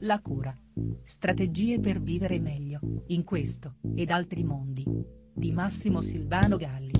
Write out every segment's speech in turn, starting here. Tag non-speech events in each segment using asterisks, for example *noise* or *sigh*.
La cura. Strategie per vivere meglio, in questo, ed altri mondi. Di Massimo Silvano Galli.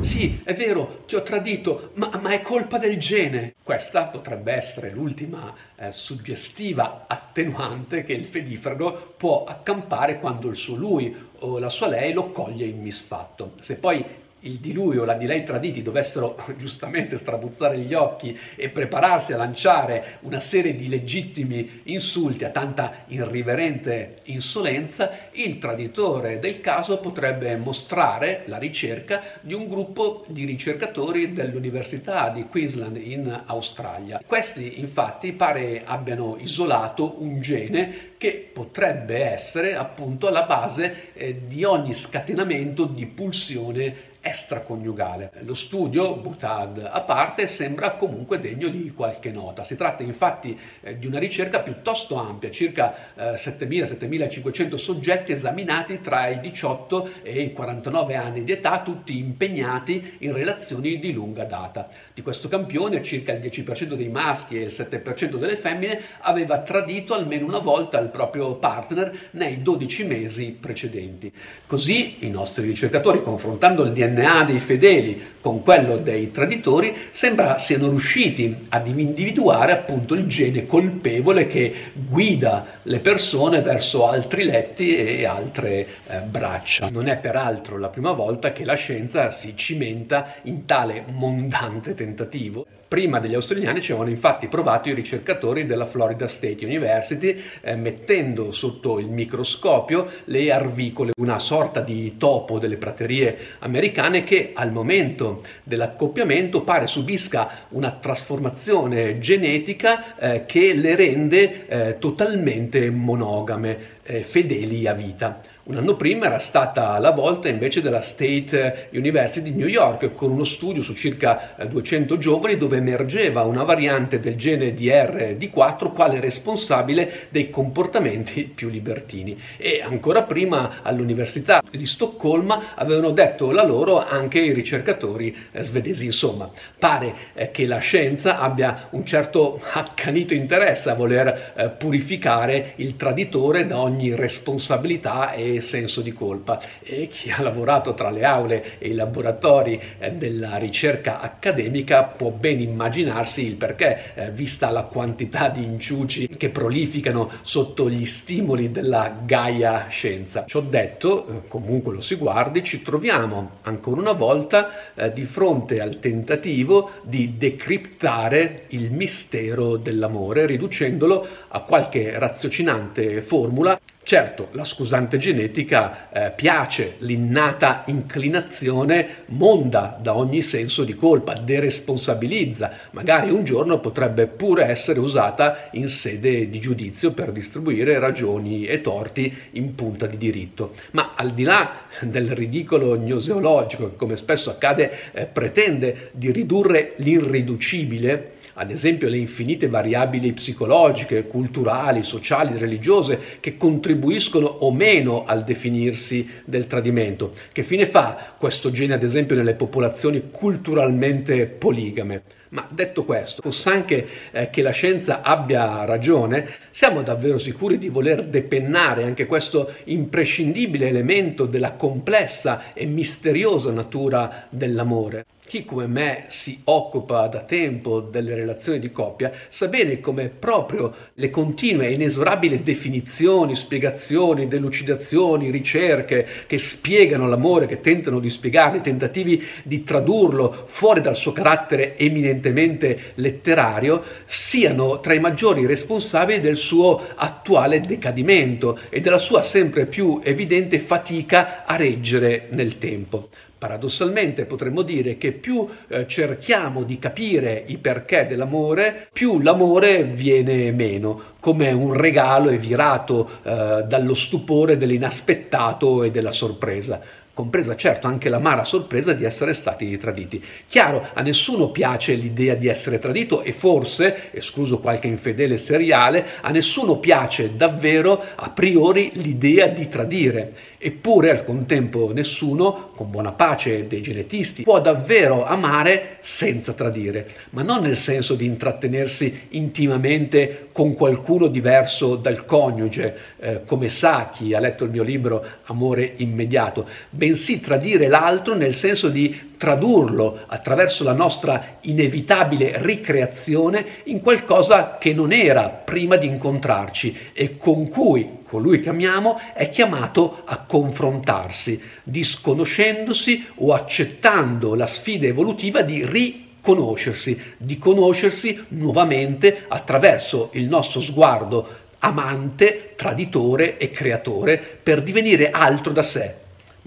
Sì, è vero, ti ho tradito, ma, ma è colpa del gene. Questa potrebbe essere l'ultima eh, suggestiva attenuante che il fedifrago può accampare quando il suo lui o la sua lei lo coglie in misfatto. Se poi il di lui o la di lei traditi dovessero *laughs* giustamente strabuzzare gli occhi e prepararsi a lanciare una serie di legittimi insulti a tanta irriverente insolenza, il traditore del caso potrebbe mostrare la ricerca di un gruppo di ricercatori dell'Università di Queensland in Australia. Questi infatti pare abbiano isolato un gene che potrebbe essere appunto alla base eh, di ogni scatenamento di pulsione extraconiugale. Lo studio, Butad a parte, sembra comunque degno di qualche nota. Si tratta infatti eh, di una ricerca piuttosto ampia, circa eh, 7.000-7.500 soggetti esaminati tra i 18 e i 49 anni di età, tutti impegnati in relazioni di lunga data. Di questo campione circa il 10% dei maschi e il 7% delle femmine aveva tradito almeno una volta il proprio partner nei 12 mesi precedenti. Così i nostri ricercatori, confrontando il DNA DNA dei fedeli con quello dei traditori, sembra siano riusciti ad individuare appunto il gene colpevole che guida le persone verso altri letti e altre eh, braccia. Non è peraltro la prima volta che la scienza si cimenta in tale mondante tentativo. Prima degli australiani ci avevano infatti provato i ricercatori della Florida State University eh, mettendo sotto il microscopio le arvicole, una sorta di topo delle praterie americane che al momento dell'accoppiamento pare subisca una trasformazione genetica eh, che le rende eh, totalmente monogame, eh, fedeli a vita. Un anno prima era stata la volta invece della State University di New York con uno studio su circa 200 giovani dove emergeva una variante del gene DR4 quale responsabile dei comportamenti più libertini. E ancora prima all'Università di Stoccolma avevano detto la loro anche i ricercatori eh, svedesi. Insomma, pare eh, che la scienza abbia un certo accanito interesse a voler eh, purificare il traditore da ogni responsabilità e senso di colpa e chi ha lavorato tra le aule e i laboratori eh, della ricerca accademica può ben immaginarsi il perché, eh, vista la quantità di inciuci che prolificano sotto gli stimoli della gaia scienza. Ciò detto, eh, comunque lo si guardi, ci troviamo ancora una volta di fronte al tentativo di decriptare il mistero dell'amore, riducendolo a qualche raziocinante formula Certo, la scusante genetica eh, piace, l'innata inclinazione monda da ogni senso di colpa, deresponsabilizza, magari un giorno potrebbe pure essere usata in sede di giudizio per distribuire ragioni e torti in punta di diritto. Ma al di là del ridicolo gnoseologico che come spesso accade eh, pretende di ridurre l'irriducibile, ad esempio le infinite variabili psicologiche, culturali, sociali, religiose che contribuiscono o meno al definirsi del tradimento. Che fine fa questo gene, ad esempio, nelle popolazioni culturalmente poligame? Ma detto questo, fosse anche eh, che la scienza abbia ragione, siamo davvero sicuri di voler depennare anche questo imprescindibile elemento della complessa e misteriosa natura dell'amore? Chi come me si occupa da tempo delle relazioni di coppia sa bene come proprio le continue e inesorabili definizioni, spiegazioni, delucidazioni, ricerche che spiegano l'amore, che tentano di spiegarlo, i tentativi di tradurlo fuori dal suo carattere eminentemente letterario, siano tra i maggiori responsabili del suo attuale decadimento e della sua sempre più evidente fatica a reggere nel tempo. Paradossalmente potremmo dire che più eh, cerchiamo di capire i perché dell'amore, più l'amore viene meno, come un regalo evirato eh, dallo stupore dell'inaspettato e della sorpresa compresa certo anche l'amara sorpresa di essere stati traditi. Chiaro, a nessuno piace l'idea di essere tradito e forse, escluso qualche infedele seriale, a nessuno piace davvero a priori l'idea di tradire Eppure al contempo nessuno, con buona pace dei genetisti, può davvero amare senza tradire, ma non nel senso di intrattenersi intimamente con qualcuno diverso dal coniuge, eh, come sa chi ha letto il mio libro Amore immediato, bensì tradire l'altro nel senso di tradurlo attraverso la nostra inevitabile ricreazione in qualcosa che non era prima di incontrarci e con cui colui che amiamo è chiamato a confrontarsi, disconoscendosi o accettando la sfida evolutiva di riconoscersi, di conoscersi nuovamente attraverso il nostro sguardo amante, traditore e creatore per divenire altro da sé,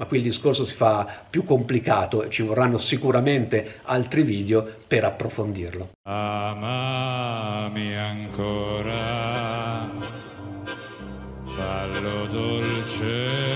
ma qui il discorso si fa più complicato e ci vorranno sicuramente altri video per approfondirlo. Amami ancora, fallo dolce